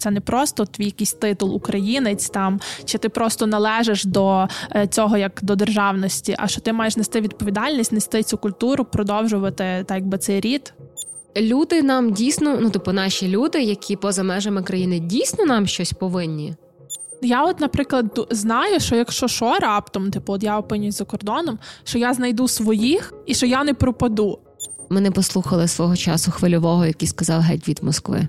Це не просто твій якийсь титул українець там, чи ти просто належиш до е, цього як до державності, а що ти маєш нести відповідальність, нести цю культуру, продовжувати так якби цей рід. Люди нам дійсно, ну типу, наші люди, які поза межами країни, дійсно нам щось повинні. Я, от, наприклад, знаю, що якщо що раптом, типу, от я опинюсь за кордоном, що я знайду своїх і що я не пропаду. Ми не послухали свого часу хвильового, який сказав геть від Москви.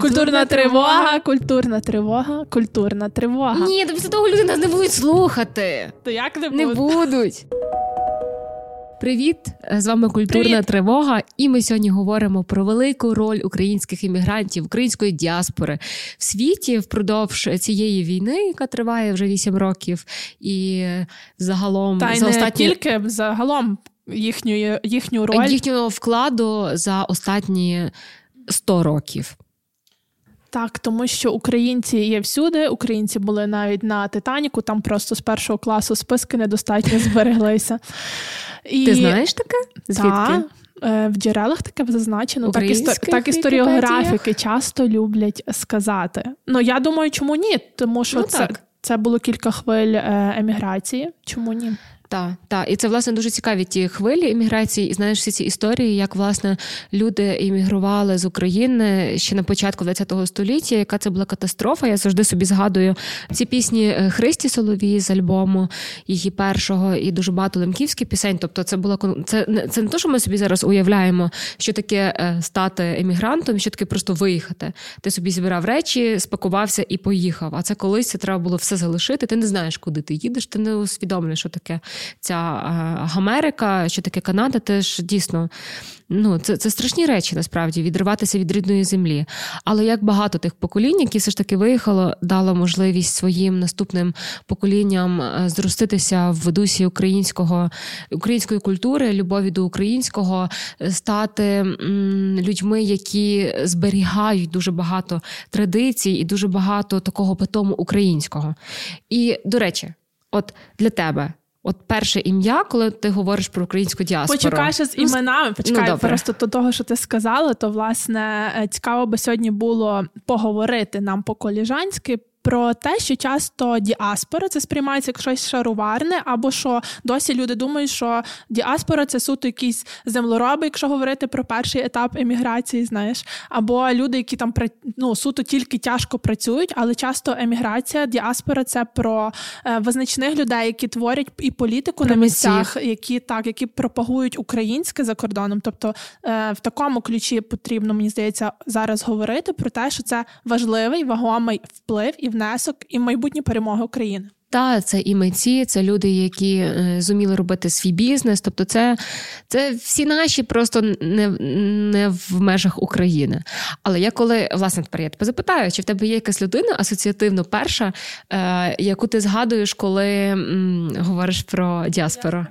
Культурна, культурна тривога, культурна тривога, культурна тривога. Ні, то після того люди нас не будуть слухати. То як не, не будуть? Привіт, з вами культурна Привіт. тривога, і ми сьогодні говоримо про велику роль українських іммігрантів, української діаспори в світі впродовж цієї війни, яка триває вже 8 років, і загалом Та й за не тільки загалом їхню, їхню роль їхнього вкладу за останні 100 років. Так, тому що українці є всюди. Українці були навіть на Титаніку, там просто з першого класу списки недостатньо збереглися. І... Ти знаєш таке? Звідки? Е, в джерелах таке зазначено. Так істор... так історіографіки часто люблять сказати. Ну я думаю, чому ні? Тому що ну, це, це було кілька хвиль е, еміграції. Чому ні? Так, так. І це власне дуже цікаві ті хвилі імміграції. І знаєш всі ці історії, як власне люди іммігрували з України ще на початку ХХ століття. Яка це була катастрофа? Я завжди собі згадую ці пісні е, Христі Соловії з альбому її першого і дуже багато лемківських пісень. Тобто, це було це не це не то, що ми собі зараз уявляємо, що таке е, стати емігрантом, що таке просто виїхати. Ти собі збирав речі, спакувався і поїхав. А це колись це треба було все залишити. Ти не знаєш, куди ти їдеш, ти не усвідомлюєш, що таке ця е, Америка, що таке Канада, теж дійсно ну, це це страшні речі, насправді, відриватися від рідної землі. Але як багато тих поколінь, які все ж таки виїхало, дало можливість своїм наступним поколінням е, зроститися в дусі українського української культури, любові до українського, е, стати людьми, які зберігають дуже багато традицій і дуже багато такого питому українського. І до речі, от для тебе. От перше ім'я, коли ти говориш про українську діаспору. Почекай ще з ну, іменами. Почекай, ну, просто до того, що ти сказала, то власне е, цікаво би сьогодні було поговорити нам по коліжанськи про те, що часто діаспора це сприймається як щось шаруварне, або що досі люди думають, що діаспора це суто якісь землероби, якщо говорити про перший етап еміграції, знаєш, або люди, які там ну, суто тільки тяжко працюють, але часто еміграція, діаспора це про е, визначних людей, які творять і політику про на місцях, які так, які пропагують українське за кордоном. Тобто е, в такому ключі потрібно, мені здається, зараз говорити про те, що це важливий вагомий вплив і внесок і майбутні перемоги України. Та це і митці, це люди, які е, зуміли робити свій бізнес. Тобто, це це всі наші просто не не в межах України. Але я коли власне тепер я тебе запитаю, чи в тебе є якась людина асоціативно перша, е, яку ти згадуєш, коли м, говориш про діаспору?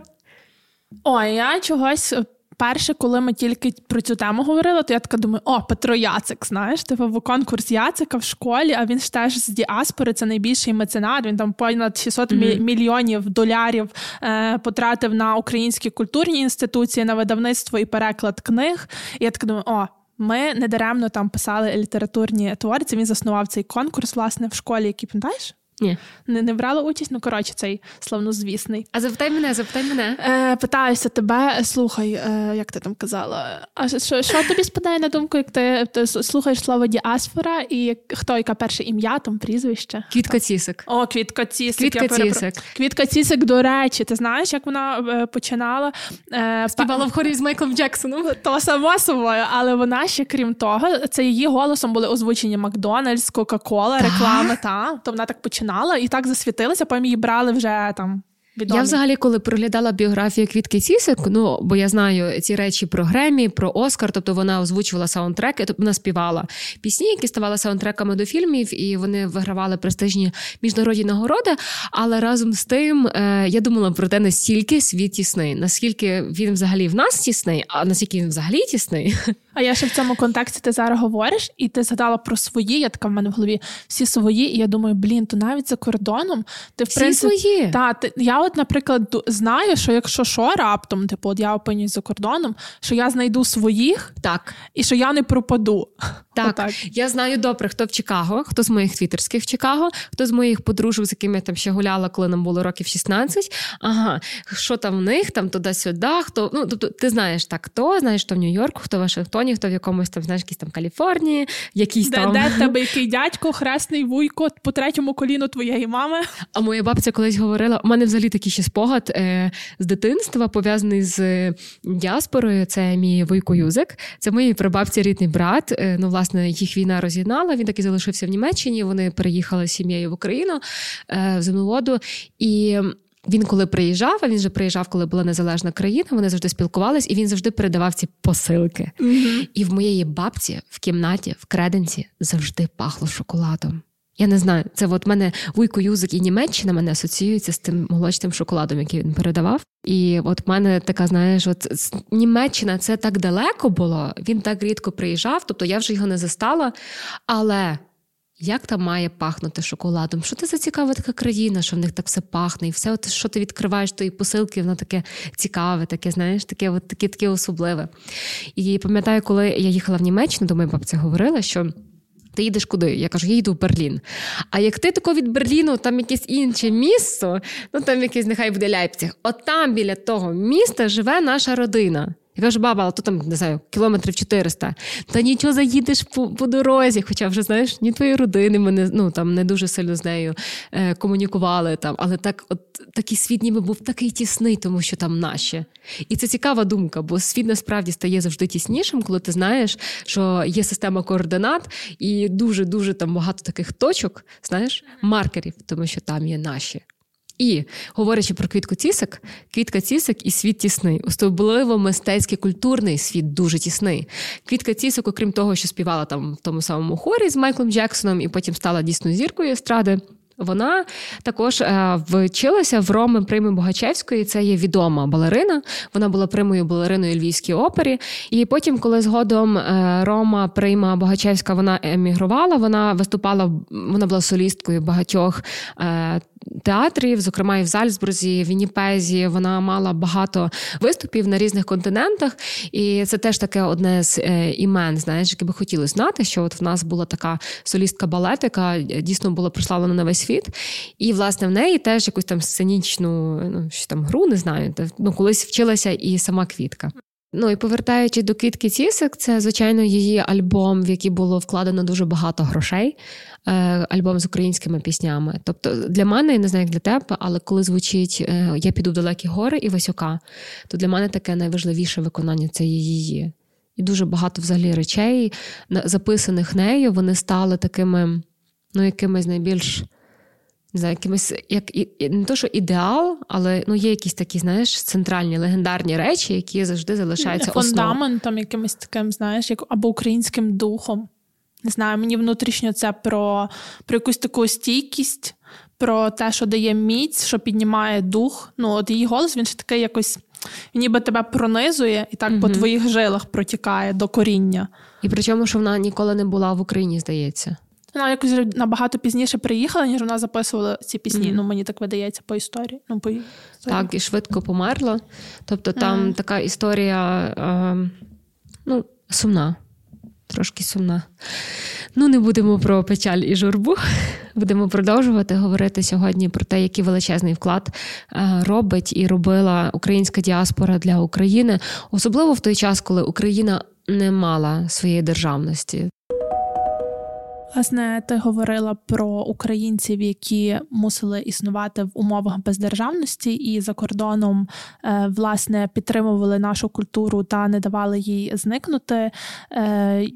Ой, я чогось Перше, коли ми тільки про цю тему говорили, то я така думаю, о, Петро Яцик, знаєш, типу в конкурс Яцика в школі, а він ж теж з діаспори, це найбільший меценат. Він там понад 600 mm-hmm. мільйонів долярів е, потратив на українські культурні інституції, на видавництво і переклад книг. І я така думаю, о. Ми недаремно там писали літературні творці. Він заснував цей конкурс, власне, в школі, який пам'ятаєш? Ні. Не не брала участь, ну коротше, цей славнозвісний. А запитай мене, запитай мене. Е, Питаюся тебе, слухай, е, як ти там казала. А що що тобі спадає на думку, як ти, ти слухаєш слово діаспора, і хто яка перше ім'я, там прізвище? Квітка Цісик. О, Квітка Цісик. Квітка Цісик. Квітка Цісик, до речі, ти знаєш, як вона е, починала? Е, Співала в хорі з Майклом Джексоном. То само собою, але вона ще, крім того, це її голосом були озвучені Макдональдс, Кока-Кола, реклами. Та, то вона так починала починала і так засвітилася, потім її брали вже там Відомі. Я взагалі, коли проглядала біографію Квітки Цісик, ну бо я знаю ці речі про Гремі, про Оскар, тобто вона озвучувала саундтреки, тобто вона співала пісні, які ставали саундтреками до фільмів, і вони вигравали престижні міжнародні нагороди. Але разом з тим е, я думала про те, наскільки світ тісний, наскільки він взагалі в нас тісний, а наскільки він взагалі тісний. А я ще в цьому контексті ти зараз говориш, і ти згадала про свої. Я така в мене в голові всі свої. І я думаю, блін, то навіть за кордоном ти в всі принципі, свої. Та, ти, я от, наприклад, знаю, що якщо що раптом, типу, от я опинюсь за кордоном, що я знайду своїх так. і що я не пропаду. Так, Отак. я знаю добре, хто в Чикаго, хто з моїх твіттерських в Чикаго, хто з моїх подружок, з якими я там ще гуляла, коли нам було років 16. Ага, що там в них, там туди-сюди, хто. Ну, тобто, ти знаєш так, хто знаєш, хто в Нью-Йорку, хто в Вашингтоні, хто в якомусь там, знаєш, якісь там Каліфорнії, якісь де, там. Де тебе який дядько, хресний вуйко по третьому коліну твоєї мами. А моя бабця колись говорила: у мене взагалі такий ще спогад е, з дитинства пов'язаний з діаспорою. Це мій Вуйко Юзик, це моїй прабабці рідний брат. Е, ну, власне, їх війна роз'єднала. Він таки залишився в Німеччині. Вони переїхали з сім'єю в Україну е, в земноводу. І він коли приїжджав, а він вже приїжджав, коли була незалежна країна. Вони завжди спілкувались, і він завжди передавав ці посилки. mm І в моєї бабці в кімнаті, в креденці, завжди пахло шоколадом. Я не знаю, це от мене вуйко Юзик і Німеччина мене асоціюється з тим молочним шоколадом, який він передавав. І от в мене така, знаєш, от Німеччина це так далеко було. Він так рідко приїжджав, тобто я вже його не застала. Але як там має пахнути шоколадом? Що це за цікава така країна, що в них так все пахне, і все, от, що ти відкриваєш тої посилки, воно таке цікаве, таке, знаєш, таке от, таке, таке особливе. І пам'ятаю, коли я їхала в Німеччину, то моя бабця говорила, що. Ти їдеш куди? Я кажу, я їду в Берлін. А як ти тако від Берліну, там якесь інше місто, ну там якесь нехай буде Ляйпціг, от там біля того міста живе наша родина. Я кажу, баба, але тут там не знаю, кілометрів 400. Та нічого заїдеш по по дорозі. Хоча вже знаєш, ні твої родини мене ну там не дуже сильно з нею е, комунікували там. Але так, от такий світ ніби був такий тісний, тому що там наші. І це цікава думка, бо світ насправді стає завжди тіснішим, коли ти знаєш, що є система координат і дуже дуже там багато таких точок, знаєш, маркерів, тому що там є наші. І говорячи про квітку цісик, квітка цісик і світ тісний, особливо мистецький культурний світ дуже тісний. Квітка цісик, окрім того, що співала там в тому самому хорі з Майклом Джексоном, і потім стала дійсно зіркою естради. Вона також е, вчилася в Роми Прими Богачевської. Це є відома балерина. Вона була примою балериною Львівській опері. І потім, коли згодом е, Рома Прима Богачевська вона емігрувала, вона виступала, вона була солісткою багатьох е, театрів, зокрема і в Зальцбурзі, в Вінніпезі. Вона мала багато виступів на різних континентах, і це теж таке одне з е, імен, знаєш, яке би хотілося знати, що от в нас була така солістка балетика, дійсно була прославлена на весь світ. І, власне, в неї теж якусь там сценічну ну, що там гру, не знаю, ну, колись вчилася і сама квітка. Ну і повертаючи до квітки Цісик, це звичайно її альбом, в який було вкладено дуже багато грошей. Е, альбом з українськими піснями. Тобто для мене я не знаю, як для тебе, але коли звучить е, Я піду в далекі гори і Васюка, то для мене таке найважливіше виконання це її. І дуже багато взагалі речей, записаних нею, вони стали такими, ну, якимись найбільш. Не знаю, якимось як не то, що ідеал, але ну є якісь такі, знаєш, центральні легендарні речі, які завжди залишаються фундаментом, якимось таким, знаєш, як або українським духом. Не знаю, мені внутрішньо це про, про якусь таку стійкість, про те, що дає міць, що піднімає дух. Ну, от її голос він ж такий якось. ніби тебе пронизує і так угу. по твоїх жилах протікає до коріння. І причому, що вона ніколи не була в Україні, здається. Вона якось набагато пізніше приїхала, ніж вона записувала ці пісні. Mm-hmm. Ну, мені так видається по історії. Ну, по історії. Так, і швидко померла. Тобто там mm-hmm. така історія е, ну, сумна трошки сумна. Ну, не будемо про печаль і журбу. Будемо продовжувати говорити сьогодні про те, який величезний вклад е, робить і робила українська діаспора для України, особливо в той час, коли Україна не мала своєї державності. Власне, ти говорила про українців, які мусили існувати в умовах бездержавності, і за кордоном е, власне підтримували нашу культуру та не давали їй зникнути. Е,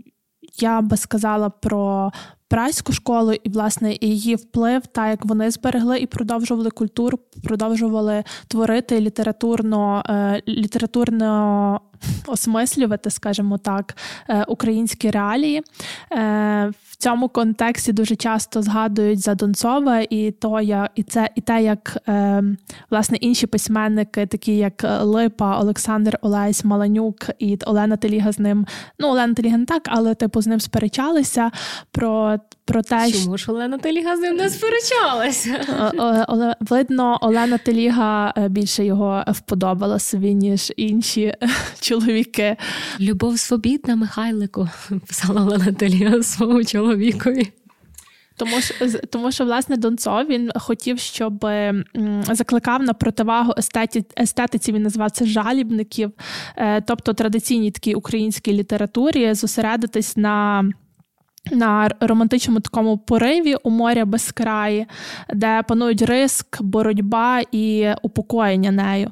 я би сказала про прайську школу і власне її вплив, так як вони зберегли і продовжували культуру, продовжували творити літературно е, літературно осмислювати, скажімо так, е, українські реалії. Е, в цьому контексті дуже часто згадують за Донцова і то, я, і це і те, як е, власне інші письменники, такі як Липа, Олександр Олесь, Маланюк і Олена Теліга з ним. Ну, Олена Теліга не так, але типу з ним сперечалися про про те, Чому ж Олена Теліга з ним не сперечалася? Видно, Олена Теліга більше його вподобала собі, ніж інші чоловіки. Любов свобідна, Михайлику, писала Олена Теліга своєму чоловікові. Тому що тому, що власне Донцов він хотів, щоб закликав на противагу естеті, естетиці. Він називав це жалібників, е, тобто традиційній такій українській літературі, зосередитись на на романтичному такому пориві у моря безкраї, де панують риск, боротьба і упокоєння нею.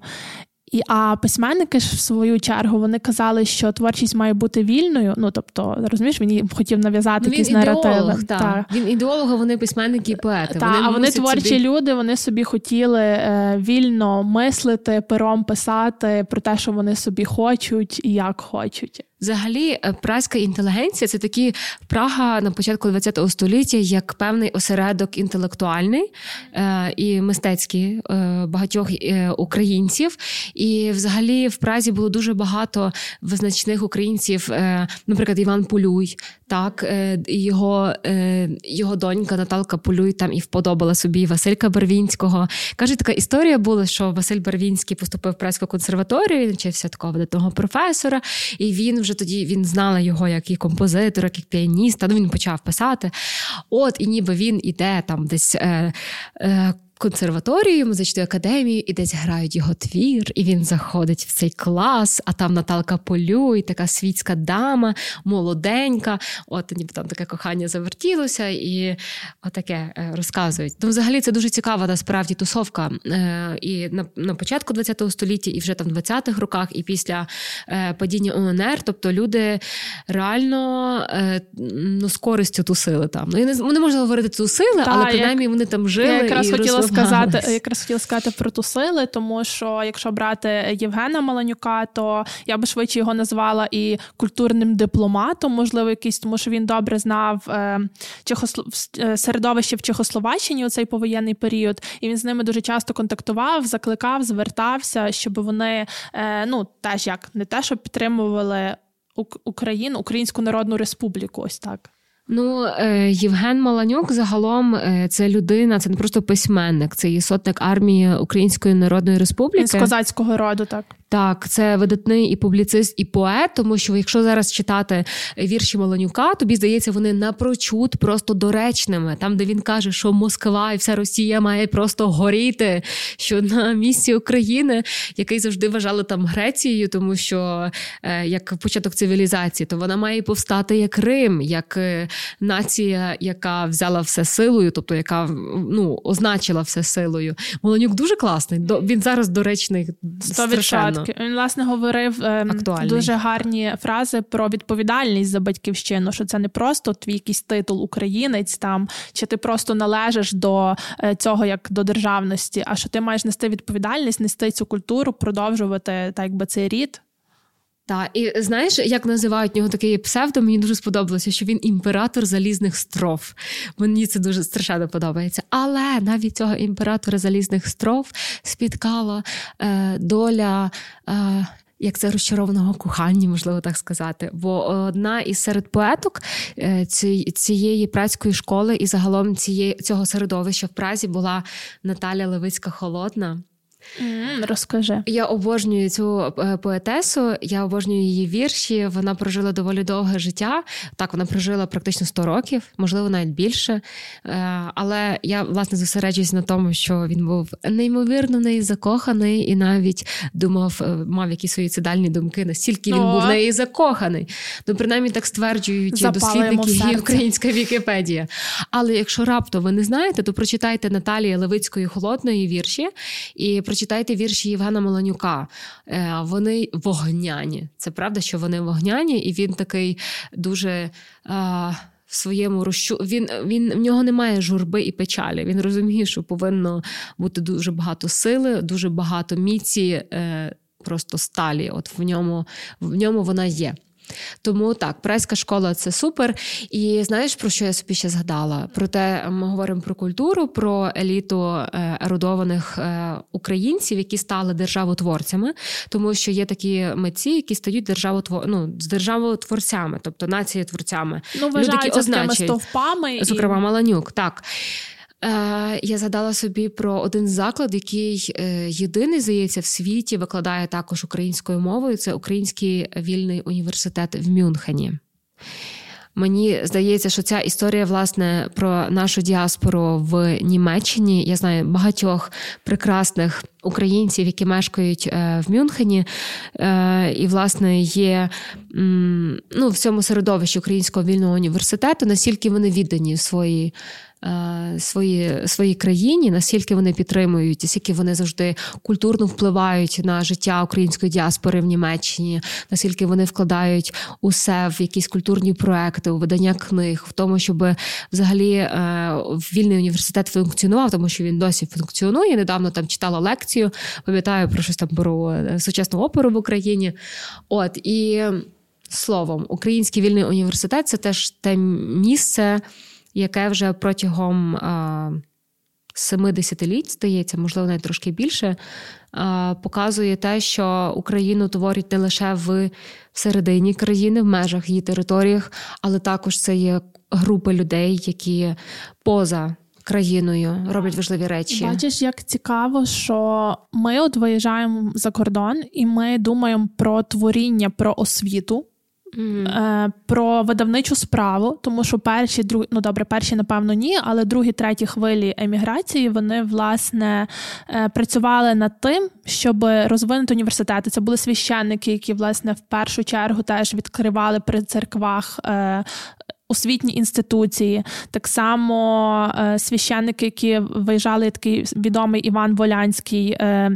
І а письменники ж в свою чергу вони казали, що творчість має бути вільною. Ну тобто, розумієш, він хотів нав'язати ну, якісь наративи. Та. Та. Він ідеолог, вони письменники і поети. Та, вони а вони творчі собі... люди. Вони собі хотіли е, вільно мислити, пером писати про те, що вони собі хочуть і як хочуть. Взагалі, е, праська інтелігенція це такі Прага на початку ХХ століття як певний осередок інтелектуальний е, і мистецький е, багатьох е, українців. І взагалі в Празі було дуже багато визначних українців, е, наприклад, Іван Полюй, так е, його його донька Наталка Полюй там і вподобала собі Василька Барвінського. Каже, така історія була, що Василь Барвінський поступив в Празьку консерваторію, він вчився такого видатного професора, і він вже тоді він знала його як і композитора, як і піаніста. Ну він почав писати. От, і ніби він іде там десь. Е, е, консерваторію, музичної академії, і десь грають його твір, і він заходить в цей клас, а там Наталка Полюй, така світська дама, молоденька. От ніби там таке кохання завертілося, і отаке е, розказують. Ну, взагалі, це дуже цікава насправді тусовка. Е, і на на початку ХХ століття, і вже там в 20-х роках, і після е, падіння УНР, тобто люди реально ну, з користю тусили там. Ну, я не, не можна говорити тусили, Та, але принаймні як... вони там жили. Я якраз і хотіла сказати, якраз хотіла сказати про тусили, тому що якщо брати Євгена Маланюка, то я би швидше його назвала і культурним дипломатом, можливо, якийсь, тому що він добре знав е, Чехослов... Е, середовище в Чехословаччині у цей повоєнний період, і він з ними дуже часто контактував, закликав, звертався, щоб вони е, ну теж як не те, щоб підтримували Україну, Українську Народну Республіку, ось так. Ну, е, Євген Маланюк загалом е, це людина, це не просто письменник, це є сотник армії Української Народної Республіки. З козацького роду, так. Так, це видатний і публіцист, і поет, тому що якщо зараз читати вірші Маланюка, тобі здається, вони напрочуд просто доречними. Там, де він каже, що Москва і вся Росія має просто горіти, що на місці України, який завжди вважали там Грецією, тому що е, як початок цивілізації, то вона має повстати як Рим, як е, нація, яка взяла все силою, тобто яка ну означила все силою. Маланюк дуже класний. Він зараз доречний страшенно. Він власне говорив е, дуже гарні фрази про відповідальність за батьківщину. Що це не просто твій якийсь титул українець там, чи ти просто належиш до е, цього як до державності, а що ти маєш нести відповідальність, нести цю культуру, продовжувати так, якби цей рід. Так, і знаєш, як називають нього такий псевдо, мені дуже сподобалося, що він імператор залізних стров. Мені це дуже страшенно подобається. Але навіть цього імператора залізних стров спіткала е, доля. Е, як це розчарованого кохання, можливо так сказати. Бо одна із серед поеток е, цієї працької школи і загалом цієї цього середовища в Празі була Наталя Левицька Холодна. Mm, розкажи. Я обожнюю цю е, поетесу, я обожнюю її вірші. Вона прожила доволі довге життя. Так, вона прожила практично 100 років, можливо, навіть більше. Е, але я власне зосереджуюсь на тому, що він був неймовірно неї закоханий і навіть думав, е, мав якісь суїцидальні думки, настільки він О. був в неї закоханий. Ну, принаймні так стверджують Запали дослідники і українська Вікіпедія. Але якщо раптом ви не знаєте, то прочитайте Наталії Левицької холодної вірші і прочитайте вірші Євгена Маланюка. Е, вони вогняні. Це правда, що вони вогняні, і він такий дуже. Е, в своєму розчу... він він в нього немає журби і печалі. Він розуміє, що повинно бути дуже багато сили, дуже багато міці е, просто сталі. От в ньому, в ньому вона є. Тому так, прайська школа це супер. І знаєш, про що я собі ще згадала? Про те, ми говоримо про культуру, про еліту е, ерудованих е, українців, які стали державотворцями, тому що є такі митці, які стають державотвор... ну, з державотворцями, тобто націєтворцями. Ну, вважаються Люди, стовпами. Зокрема, і... Маланюк. Так. Е, я згадала собі про один заклад, який е, єдиний здається в світі викладає також українською мовою. Це Український вільний університет в Мюнхені. Мені здається, що ця історія власне про нашу діаспору в Німеччині. Я знаю багатьох прекрасних українців, які мешкають е, в Мюнхені, і, власне, є ну, в цьому середовищі Українського вільного університету, наскільки вони віддані своїй свої, своїй країні, наскільки вони підтримують, наскільки вони завжди культурно впливають на життя української діаспори в Німеччині, наскільки вони вкладають усе в якісь культурні проекти, у видання книг, в тому, щоб взагалі е, вільний університет функціонував, тому що він досі функціонує. Недавно там читала лекцію, пам'ятаю про щось там про е, сучасну оперу в Україні. От і словом, Український вільний університет це теж те місце яке вже протягом семи десятиліть, здається, можливо, навіть трошки більше, показує те, що Україну творять не лише в середині країни, в межах її територіях, але також це є групи людей, які поза. Країною роблять важливі речі. Бачиш, як цікаво, що ми от виїжджаємо за кордон, і ми думаємо про творіння, про освіту, mm Про видавничу справу, тому що перші другі, ну добре, перші, напевно, ні, але другі, треті хвилі еміграції вони власне е, працювали над тим, щоб розвинути університети. Це були священники, які власне в першу чергу теж відкривали при церквах. Е, освітні інституції, так само е, священники, які виїжджали такий відомий Іван Волянський, е,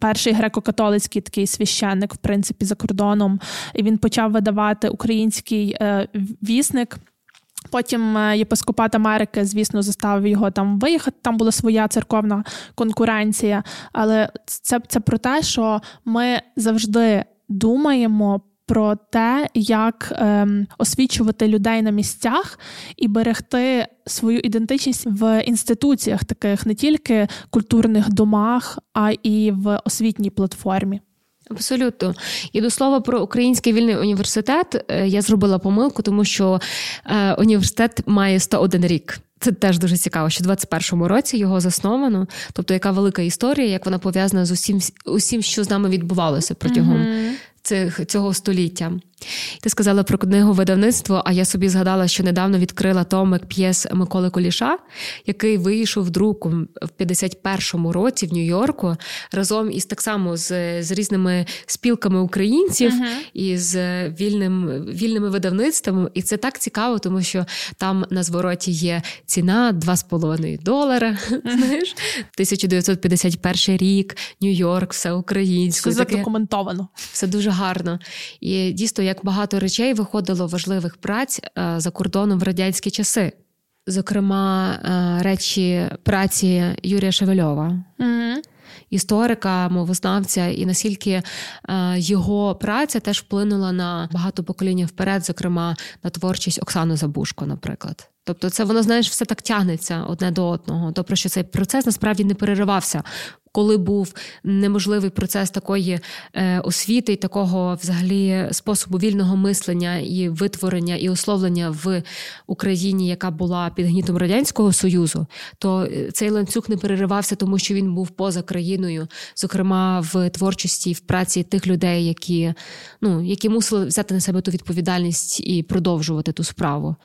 перший греко-католицький такий священник, в принципі, за кордоном. І він почав видавати український е, вісник. Потім е, єпископат Америки, звісно, заставив його там виїхати. Там була своя церковна конкуренція. Але це, це про те, що ми завжди думаємо про те, як ем, освічувати людей на місцях і берегти свою ідентичність в інституціях, таких не тільки культурних домах, а і в освітній платформі. Абсолютно. І до слова про Український вільний університет е, я зробила помилку, тому що е, університет має 101 рік. Це теж дуже цікаво, що в 21-му році його засновано. Тобто, яка велика історія, як вона пов'язана з усім, усім, що з нами відбувалося протягом mm-hmm цих цього століття. Ти сказала про книгу видавництво, а я собі згадала, що недавно відкрила томик п'єс Миколи Куліша, який вийшов в друку в 51-му році в Нью-Йорку разом із так само з з різними спілками українців uh-huh. і з вільним, вільними видавництвами. І це так цікаво, тому що там на звороті є ціна 2,5 долара. Uh-huh. Знаєш, 1951 рік, Нью-Йорк, все українською. Все задокументовано. Все дуже гарно. І дійсно як багато речей виходило важливих праць е, за кордоном в радянські часи. Зокрема, е, речі праці Юрія Шевельова. Mm-hmm. Історика, мовознавця, і наскільки е, його праця теж вплинула на багато покоління вперед, зокрема на творчість Оксани Забушко, наприклад. Тобто, це воно знаєш, все так тягнеться одне до одного. Тобто, що цей процес насправді не переривався коли був неможливий процес такої е, освіти і такого взагалі способу вільного мислення і витворення і условлення в Україні, яка була під гнітом радянського союзу, то е, цей ланцюг не переривався, тому що він був поза країною, зокрема в творчості в праці тих людей, які ну які мусили взяти на себе ту відповідальність і продовжувати ту справу.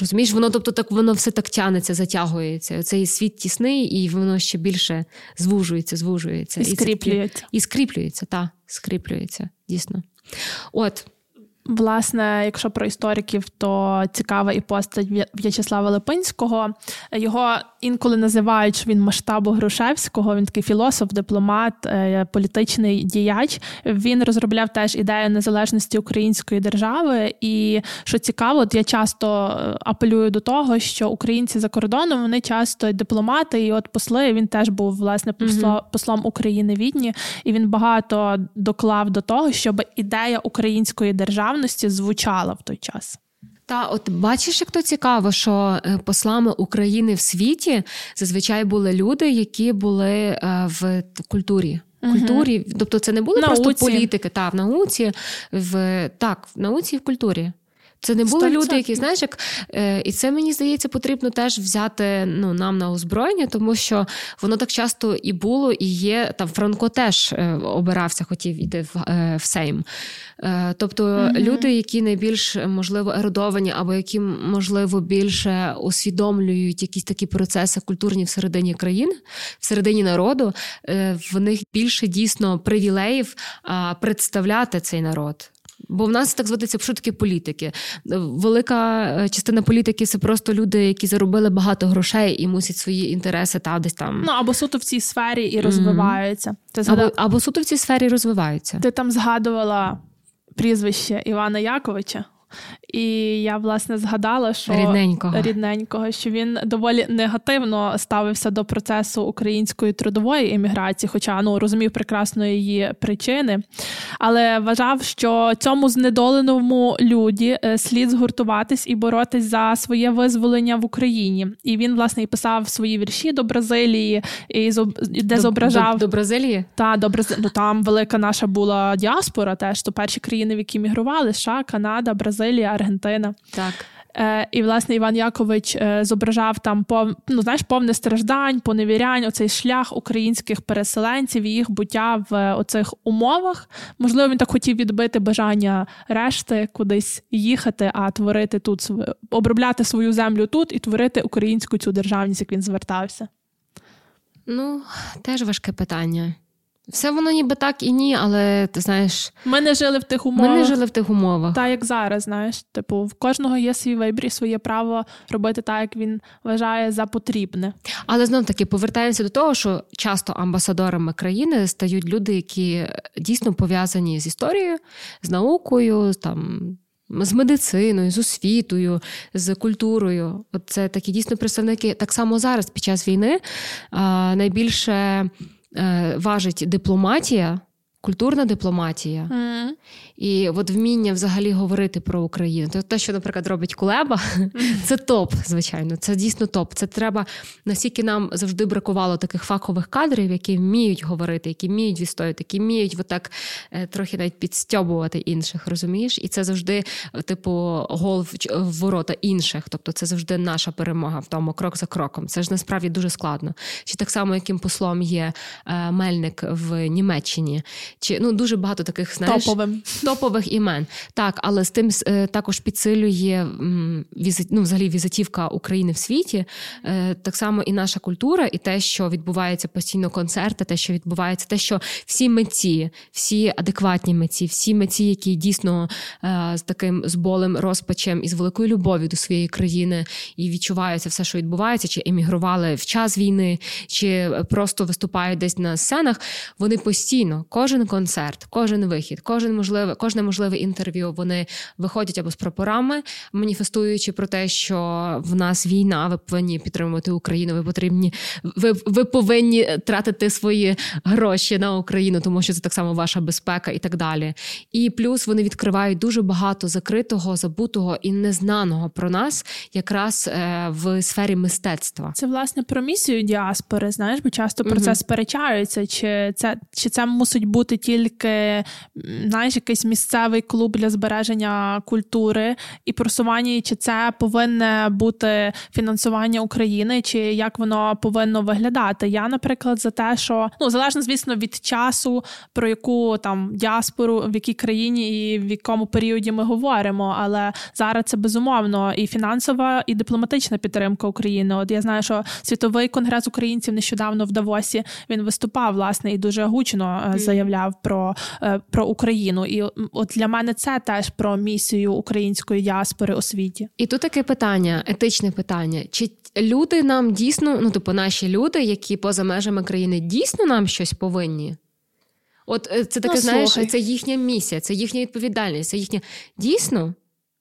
Розумієш, воно тобто так воно все так тянеться, затягується. Цей світ тісний, і воно ще більше звужується, звужується. І скріплюється. І скріплюється, так, скріплюється, дійсно. От. Власне, якщо про істориків, то цікава і постать В'ячеслава Липинського. Його інколи називають що він масштабу Грушевського. Він такий філософ, дипломат, е, політичний діяч. Він розробляв теж ідею незалежності української держави. І що цікаво, от я часто е, апелюю до того, що українці за кордоном вони часто дипломати, і от посли він теж був власне послом, послом України відні, і він багато доклав до того, щоб ідея української державності звучала в той час. Та от бачиш, як то цікаво, що е, послами України в світі зазвичай були люди, які були е, в культурі. Культурі, тобто це не були науці. просто політики, та в науці, в так, в науці і в культурі. Це не були 100%. люди, які знаєш, як е, і це мені здається, потрібно теж взяти ну нам на озброєння, тому що воно так часто і було, і є там Франко теж е, обирався, хотів іти в, е, в Сейм. Е, тобто mm-hmm. люди, які найбільш можливо ерудовані, або які можливо більше усвідомлюють якісь такі процеси культурні всередині країни, всередині народу, е, в них більше дійсно привілеїв представляти цей народ. Бо в нас так зводиться пшутки політики. Велика е, частина політики це просто люди, які заробили багато грошей і мусять свої інтереси та десь там. Ну або суто в цій сфері і розвиваються. Mm-hmm. Ти згадав... або, або суто в цій сфері розвиваються. Ти там згадувала прізвище Івана Яковича. І я власне згадала, що рідненького. рідненького, що він доволі негативно ставився до процесу української трудової еміграції, хоча ну розумів прекрасно її причини, але вважав, що цьому знедоленому люді е, слід згуртуватись і боротись за своє визволення в Україні. І він власне і писав свої вірші до Бразилії, і де до, зображав до, до Бразилії. Та до Бразилії. Ну, там велика наша була діаспора. Теж то перші країни, в які мігрували США, Канада, Бразилія. Бразилія, Аргентина. Так. Е, І, власне, Іван Якович е, зображав там пов, ну, знаєш, повне страждань, поневірянь, оцей шлях українських переселенців і їх буття в оцих умовах. Можливо, він так хотів відбити бажання решти кудись їхати, а творити тут обробляти свою землю тут і творити українську цю державність, як він звертався. Ну, теж важке питання. Все воно ніби так і ні, але ти знаєш, ми не жили в тих умовах. Ми не жили в тих умовах. Так, як зараз, знаєш, типу, в кожного є свій вибір, своє право робити так, як він вважає за потрібне. Але знов таки повертаємося до того, що часто амбасадорами країни стають люди, які дійсно пов'язані з історією, з наукою, там. З медициною, з освітою, з культурою, От це такі дійсно представники так само зараз під час війни найбільше важить дипломатія, культурна дипломатія mm. і от вміння взагалі говорити про Україну. То те, що, наприклад, робить Кулеба, mm. це топ, звичайно. Це дійсно топ. Це треба наскільки нам завжди бракувало таких фахових кадрів, які вміють говорити, які вміють відстояти, які вміють отак е, трохи навіть підстьобувати інших, розумієш? І це завжди, типу, гол в ворота інших. Тобто, це завжди наша перемога в тому крок за кроком. Це ж насправді дуже складно. Чи так само, яким послом є е, Мельник в Німеччині? Чи ну дуже багато таких знаєш, Топовим. топових імен. Так, але з тим е, також підсилює візит, ну, взагалі візитівка України в світі. Е, так само і наша культура, і те, що відбувається постійно концерти, те, що відбувається, те, що всі митці, всі адекватні митці, всі митці, які дійсно е, з таким з болем, розпачем і з великою любов'ю до своєї країни і відчуваються все, що відбувається, чи емігрували в час війни, чи просто виступають десь на сценах. Вони постійно кожен концерт, кожен вихід, кожен можливе, кожне можливе інтерв'ю вони виходять або з прапорами, маніфестуючи про те, що в нас війна, ви повинні підтримувати Україну. Ви потрібні, ви, ви повинні тратити свої гроші на Україну, тому що це так само ваша безпека і так далі. І плюс вони відкривають дуже багато закритого, забутого і незнаного про нас, якраз е, в сфері мистецтва. Це власне про місію діаспори. Знаєш, бо часто про це сперечаються, чи це чи це мусить бути бути тільки знаєш, якийсь місцевий клуб для збереження культури і просування, чи це повинне бути фінансування України, чи як воно повинно виглядати. Я, наприклад, за те, що ну залежно, звісно, від часу, про яку там діаспору, в якій країні і в якому періоді ми говоримо. Але зараз це безумовно і фінансова, і дипломатична підтримка України. От я знаю, що світовий конгрес українців нещодавно в Давосі він виступав власне і дуже гучно е, заявляв розмовляв про е, про Україну. І от для мене це теж про місію української діаспори у світі. І тут таке питання, етичне питання: чи люди нам дійсно, ну типу, наші люди, які поза межами країни, дійсно нам щось повинні? От е, це таке, ну, знаєш, слухай. це їхня місія, це їхня відповідальність, це їхня дійсно.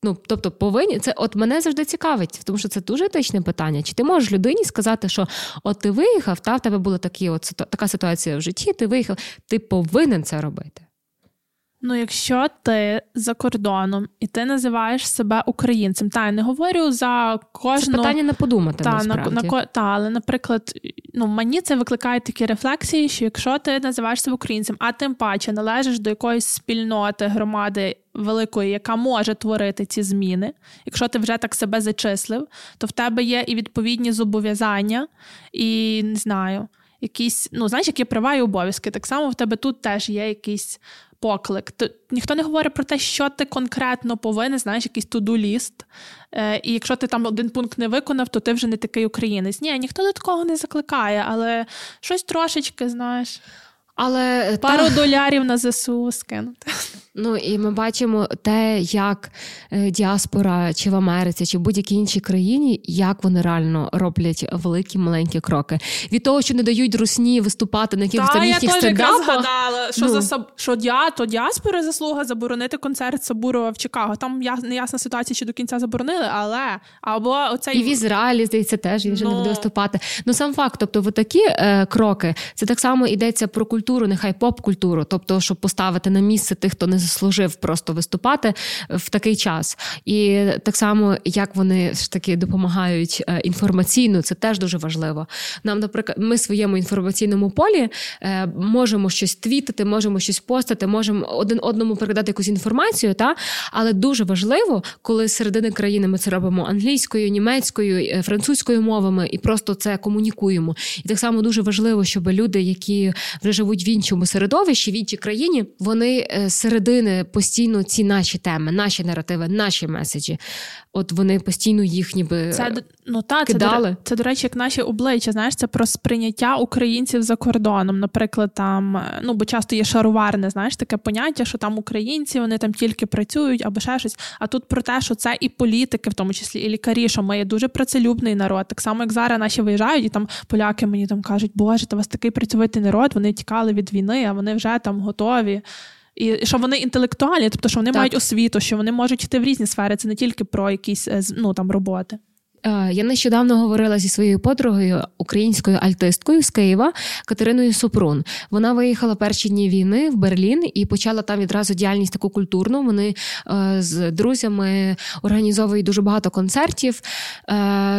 Ну, тобто, повинні це от мене завжди цікавить, тому що це дуже етичне питання. Чи ти можеш людині сказати, що от ти виїхав, та в тебе була такі, от така ситуація в житті, ти виїхав, ти повинен це робити. Ну, якщо ти за кордоном і ти називаєш себе українцем, та я не говорю за кожну... Це питання не подумати. Та. На, на, та, але, наприклад, ну мені це викликає такі рефлексії, що якщо ти називаєш себе українцем, а тим паче належиш до якоїсь спільноти громади великої, яка може творити ці зміни, якщо ти вже так себе зачислив, то в тебе є і відповідні зобов'язання, і не знаю. Якісь, ну, знаєш, які права і обов'язки. Так само в тебе тут теж є якісь поклик. То ніхто не говорить про те, що ти конкретно повинен, знаєш, якийсь туду ліст. Е, І якщо ти там один пункт не виконав, то ти вже не такий українець. Ні, ніхто до такого не закликає, але щось трошечки, знаєш. Але пару та... долярів на ЗСУ скинути. Ну і ми бачимо те, як е, діаспора чи в Америці, чи в будь-якій іншій країні, як вони реально роблять великі маленькі кроки. Від того, що не дають русні виступати на якихось там їхніх стендапах. згадала, що ну. за що діа, то діаспори заслуга заборонити концерт Сабурова в Чикаго. Там не ясна ситуація, чи до кінця заборонили, але або оцей і в Ізраїлі здається, теж він вже no. не буде ну. виступати. Ну сам факт, тобто, в такі е, кроки, це так само йдеться про культуру, нехай поп-культуру, тобто, щоб поставити на місце тих, хто не заслужив просто виступати в такий час. І так само, як вони ж таки допомагають е, інформаційно, це теж дуже важливо. Нам, наприклад, ми в своєму інформаційному полі е, можемо щось твітити, можемо щось постати, можемо один одному передати якусь інформацію, та але дуже важливо, коли середини країни ми це робимо англійською, німецькою, е, французькою мовами і просто це комунікуємо. І так само дуже важливо, щоб люди, які вже живуть в іншому середовищі, в іншій країні, вони середини середини постійно ці наші теми, наші наративи, наші меседжі. От вони постійно їх ніби це ну та кидали. Це, це до речі, як наші обличчя. Знаєш, це про сприйняття українців за кордоном. Наприклад, там ну бо часто є шароварне, знаєш, таке поняття, що там українці вони там тільки працюють або ще щось. А тут про те, що це і політики, в тому числі і лікарі, що ми є дуже працелюбний народ. Так само, як зараз наші виїжджають, і там поляки мені там кажуть, боже, та у вас такий працьовитий народ. Вони тікали від війни, а вони вже там готові. І що вони інтелектуальні, тобто що вони так. мають освіту, що вони можуть йти в різні сфери. Це не тільки про якісь е, ну там роботи. Е, я нещодавно говорила зі своєю подругою, українською альтисткою з Києва Катериною Супрун. Вона виїхала перші дні війни в Берлін і почала там відразу діяльність таку культурну. Вони е, з друзями організовують дуже багато концертів,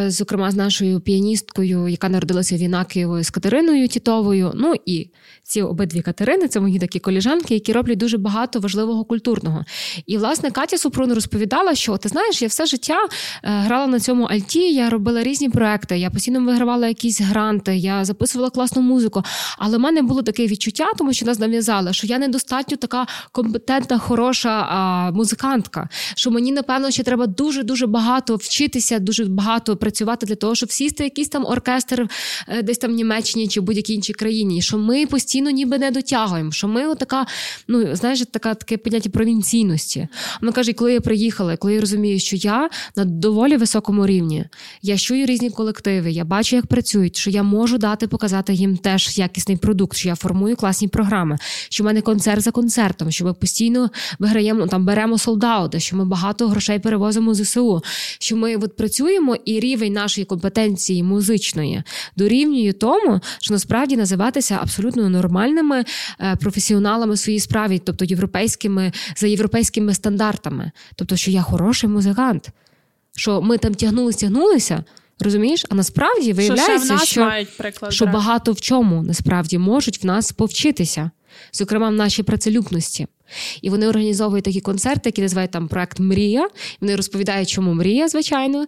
зокрема з нашою піаністкою, яка народилася в Інакієвою з Катериною Тітовою. Ну і ці обидві Катерини це мої такі коліжанки, які роблять дуже багато важливого культурного. І власне Катя Супрун розповідала, що ти знаєш, я все життя грала на цьому альті я робила різні проекти, я постійно вигравала якісь гранти, я записувала класну музику. Але в мене було таке відчуття, тому що нас нав'язали, що я недостатньо така компетентна, хороша а, музикантка. Що мені, напевно, ще треба дуже дуже багато вчитися, дуже багато працювати для того, щоб сісти якийсь там оркестр е, десь там в Німеччині чи будь-якій іншій країні. Що ми постійно ніби не дотягуємо. Що ми отака, ну знаєш, така таке поняття провінційності. Вона каже, коли я приїхала, коли я розумію, що я на доволі високому рівні. Я чую різні колективи, я бачу, як працюють, що я можу дати показати їм теж якісний продукт, що я формую класні програми, що в мене концерт за концертом, що ми постійно виграємо там, беремо солдаути, що ми багато грошей перевозимо з ЗСУ, що ми от працюємо, і рівень нашої компетенції музичної дорівнює тому, що насправді називатися абсолютно нормальними е, професіоналами в своїй справі, тобто європейськими за європейськими стандартами, тобто, що я хороший музикант що ми там тягнулися, тягнулися. Розумієш, а насправді виявляється, що, що, приклад, що багато в чому насправді можуть в нас повчитися, зокрема в нашій працелюбності. І вони організовують такі концерти, які називають там проект Мрія. Вони розповідають, чому мрія, звичайно,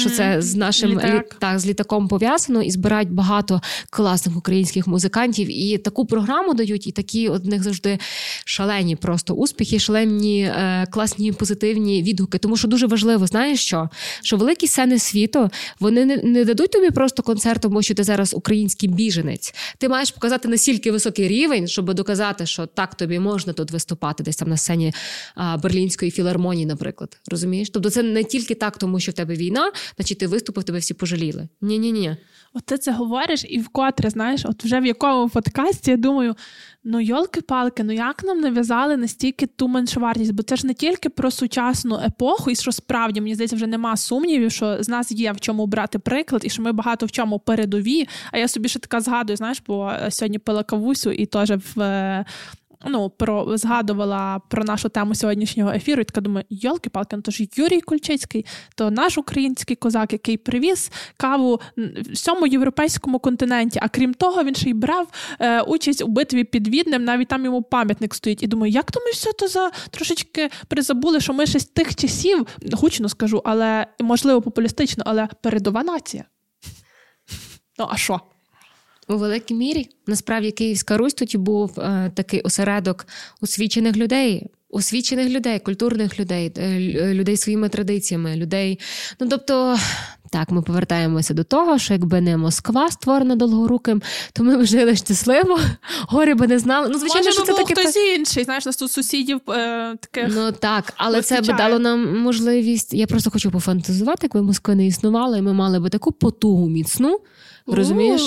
що це з нашим Літак. так, з літаком пов'язано, і збирають багато класних українських музикантів. І таку програму дають, і такі от них завжди шалені просто успіхи, шалені е, класні позитивні відгуки. Тому що дуже важливо, знаєш що? Що великі сцени світу вони не, не дадуть тобі просто концерт, тому що ти зараз український біженець. Ти маєш показати настільки високий рівень, щоб доказати, що так тобі можна тут виступати, десь там на сцені а, Берлінської філармонії, наприклад. Розумієш? Тобто це не тільки так, тому що в тебе війна, значить ти виступив, тебе всі пожаліли. Ні, ні, ні. От ти це говориш, і вкотре знаєш, от вже в якому подкасті я думаю. Ну, йолки-палки, ну як нам нав'язали настільки ту меншовартість? Бо це ж не тільки про сучасну епоху, і що справді мені здається, вже нема сумнівів, що з нас є в чому брати приклад, і що ми багато в чому передові. А я собі ще така згадую, знаєш, бо сьогодні пила кавусю і теж в ну, про згадувала про нашу тему сьогоднішнього ефіру, і така думаю, йолки палки ну то ж Юрій Кульчицький, то наш український козак, який привіз каву всьому європейському континенті. А крім того, він ще й брав е, участь у битві під Віднем, навіть там йому пам'ятник стоїть. І думаю, як то ми все то за трошечки призабули, що ми ще з тих часів, гучно скажу, але можливо популістично, але передова нація. Ну, а що? У великій мірі насправді Київська Русь тоді був е, такий осередок освічених людей, освічених людей, культурних людей, е, людей своїми традиціями, людей. Ну тобто, так, ми повертаємося до того, що якби не Москва створена довгоруким, то ми б жили щасливо, горі би не знали. Ну, звичайно, Може, що це таке хтось інший. Знаєш, нас тут сусідів е, таких. Ну так, але це б дало нам можливість. Я просто хочу пофантазувати, якби Москва не існувала, і ми мали би таку потугу міцну. Розумієш?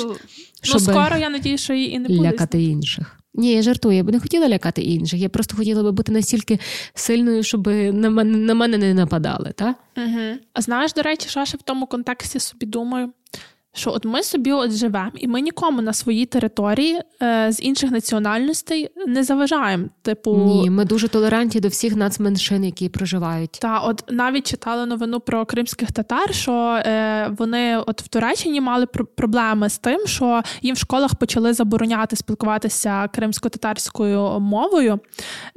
Ну, скоро я надію, що її і не буде. лякати інших. Ні, я жартую, я б не хотіла лякати інших. Я просто хотіла би бути настільки сильною, щоб на мене на мене не нападали. Та? Угу. А знаєш, до речі, що ще в тому контексті собі думаю? Що от ми собі от живемо, і ми нікому на своїй території е, з інших національностей не заважаємо. Типу, ні, ми дуже толерантні до всіх нацменшин, які проживають. Та от навіть читали новину про кримських татар, що е, вони от в Туреччині мали проблеми з тим, що їм в школах почали забороняти спілкуватися кримсько-татарською мовою.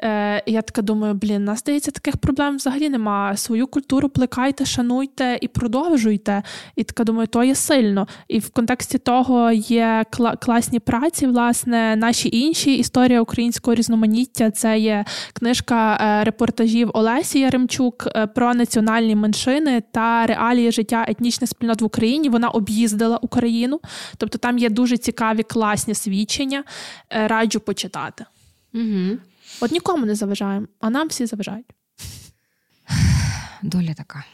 Е, Я така думаю, блін, нас здається, таких проблем взагалі немає. Свою культуру плекайте, шануйте і продовжуйте. І така думаю, то є сильно. І в контексті того є класні праці, власне, наші інші історія українського різноманіття. Це є книжка е, репортажів Олесі Яремчук е, про національні меншини та реалії життя етнічних спільнот в Україні. Вона об'їздила Україну, тобто там є дуже цікаві класні свідчення. Е, раджу почитати. Угу. От нікому не заважаємо, а нам всі заважають. Доля така.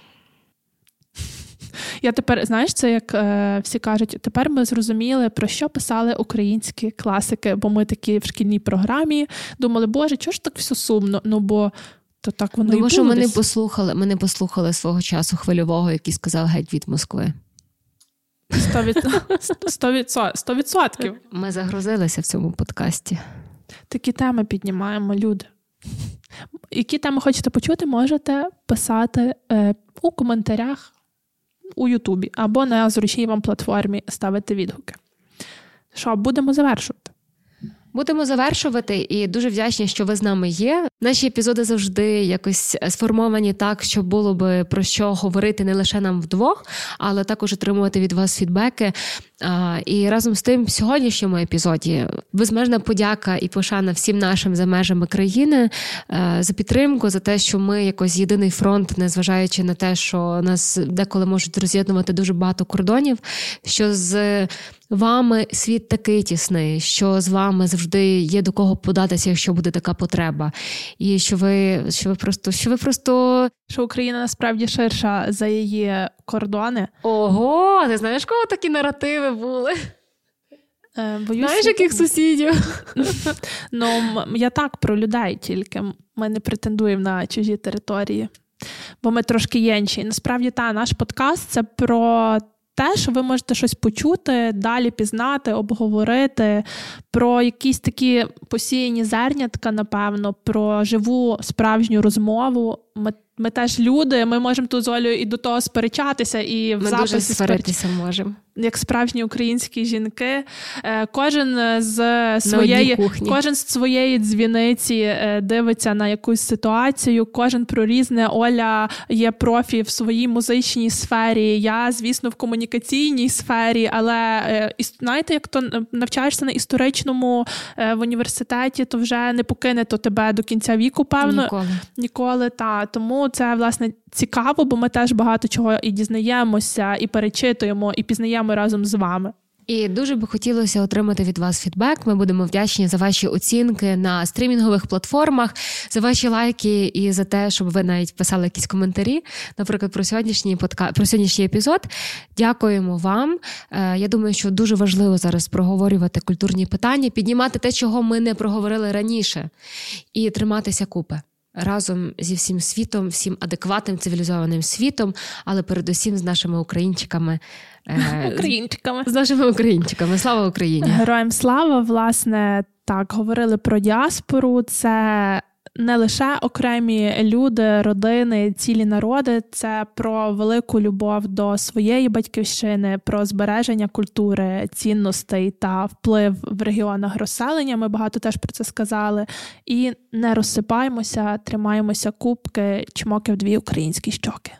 Я тепер, знаєш, це як е, всі кажуть, тепер ми зрозуміли, про що писали українські класики, бо ми такі в шкільній програмі думали, Боже, чого ж так все сумно? Ну бо то так воно ну, і було що ми не послухали, ми не послухали свого часу хвильового, який сказав геть від Москви. Сто відсотків. Ми загрузилися в цьому подкасті. Такі теми піднімаємо, люди. Які теми хочете почути, можете писати е, у коментарях у Ютубі або на зручній вам платформі ставити відгуки. Що, будемо завершувати? Будемо завершувати і дуже вдячні, що ви з нами є. Наші епізоди завжди якось сформовані так, щоб було би про що говорити не лише нам вдвох, але також отримувати від вас фідбеки. І разом з тим, в сьогоднішньому епізоді безмежна подяка і пошана всім нашим за межами країни е, за підтримку, за те, що ми якось єдиний фронт, незважаючи на те, що нас деколи можуть роз'єднувати дуже багато кордонів. Що з вами світ такий тісний, що з вами завжди є до кого податися, якщо буде така потреба, і що ви що ви просто що ви просто що Україна насправді ширша за її кордони. Ого, ти знаєш, кого такі наративи були? Е, боюсь, Знаєш, яких сусідів? Ну, я так про людей тільки. Ми не претендуємо на чужі території, бо ми трошки єнші. Насправді, та наш подкаст це про те, що ви можете щось почути, далі пізнати, обговорити про якісь такі посіяні зернятка, напевно, про живу справжню розмову. Ми ми теж люди, ми можемо тут з Олею і до того сперечатися, і в ми записі дуже сваритися можемо. Як справжні українські жінки, е, кожен з своєї кожен з своєї дзвіниці е, дивиться на якусь ситуацію, кожен про різне. Оля є профі в своїй музичній сфері. Я, звісно, в комунікаційній сфері, але е, знаєте, як то навчаєшся на історичному в університеті, то вже не покине то тебе до кінця віку, певно ніколи. Ніколи та тому це власне цікаво, бо ми теж багато чого і дізнаємося, і перечитуємо, і пізнаємо разом з вами. І дуже би хотілося отримати від вас фідбек. Ми будемо вдячні за ваші оцінки на стрімінгових платформах, за ваші лайки і за те, щоб ви навіть писали якісь коментарі. Наприклад, про сьогоднішній подка... про сьогоднішній епізод. Дякуємо вам. Е, я думаю, що дуже важливо зараз проговорювати культурні питання, піднімати те, чого ми не проговорили раніше, і триматися купи разом зі всім світом, всім адекватним цивілізованим світом, але передусім з нашими українчиками. Е, українчиками. З нашими українчиками. Слава Україні! Героям слава! Власне, так говорили про діаспору. Це не лише окремі люди, родини, цілі народи, це про велику любов до своєї батьківщини, про збереження культури, цінностей та вплив в регіонах розселення. Ми багато теж про це сказали. І не розсипаємося, тримаємося кубки, чмоки в дві українські щоки.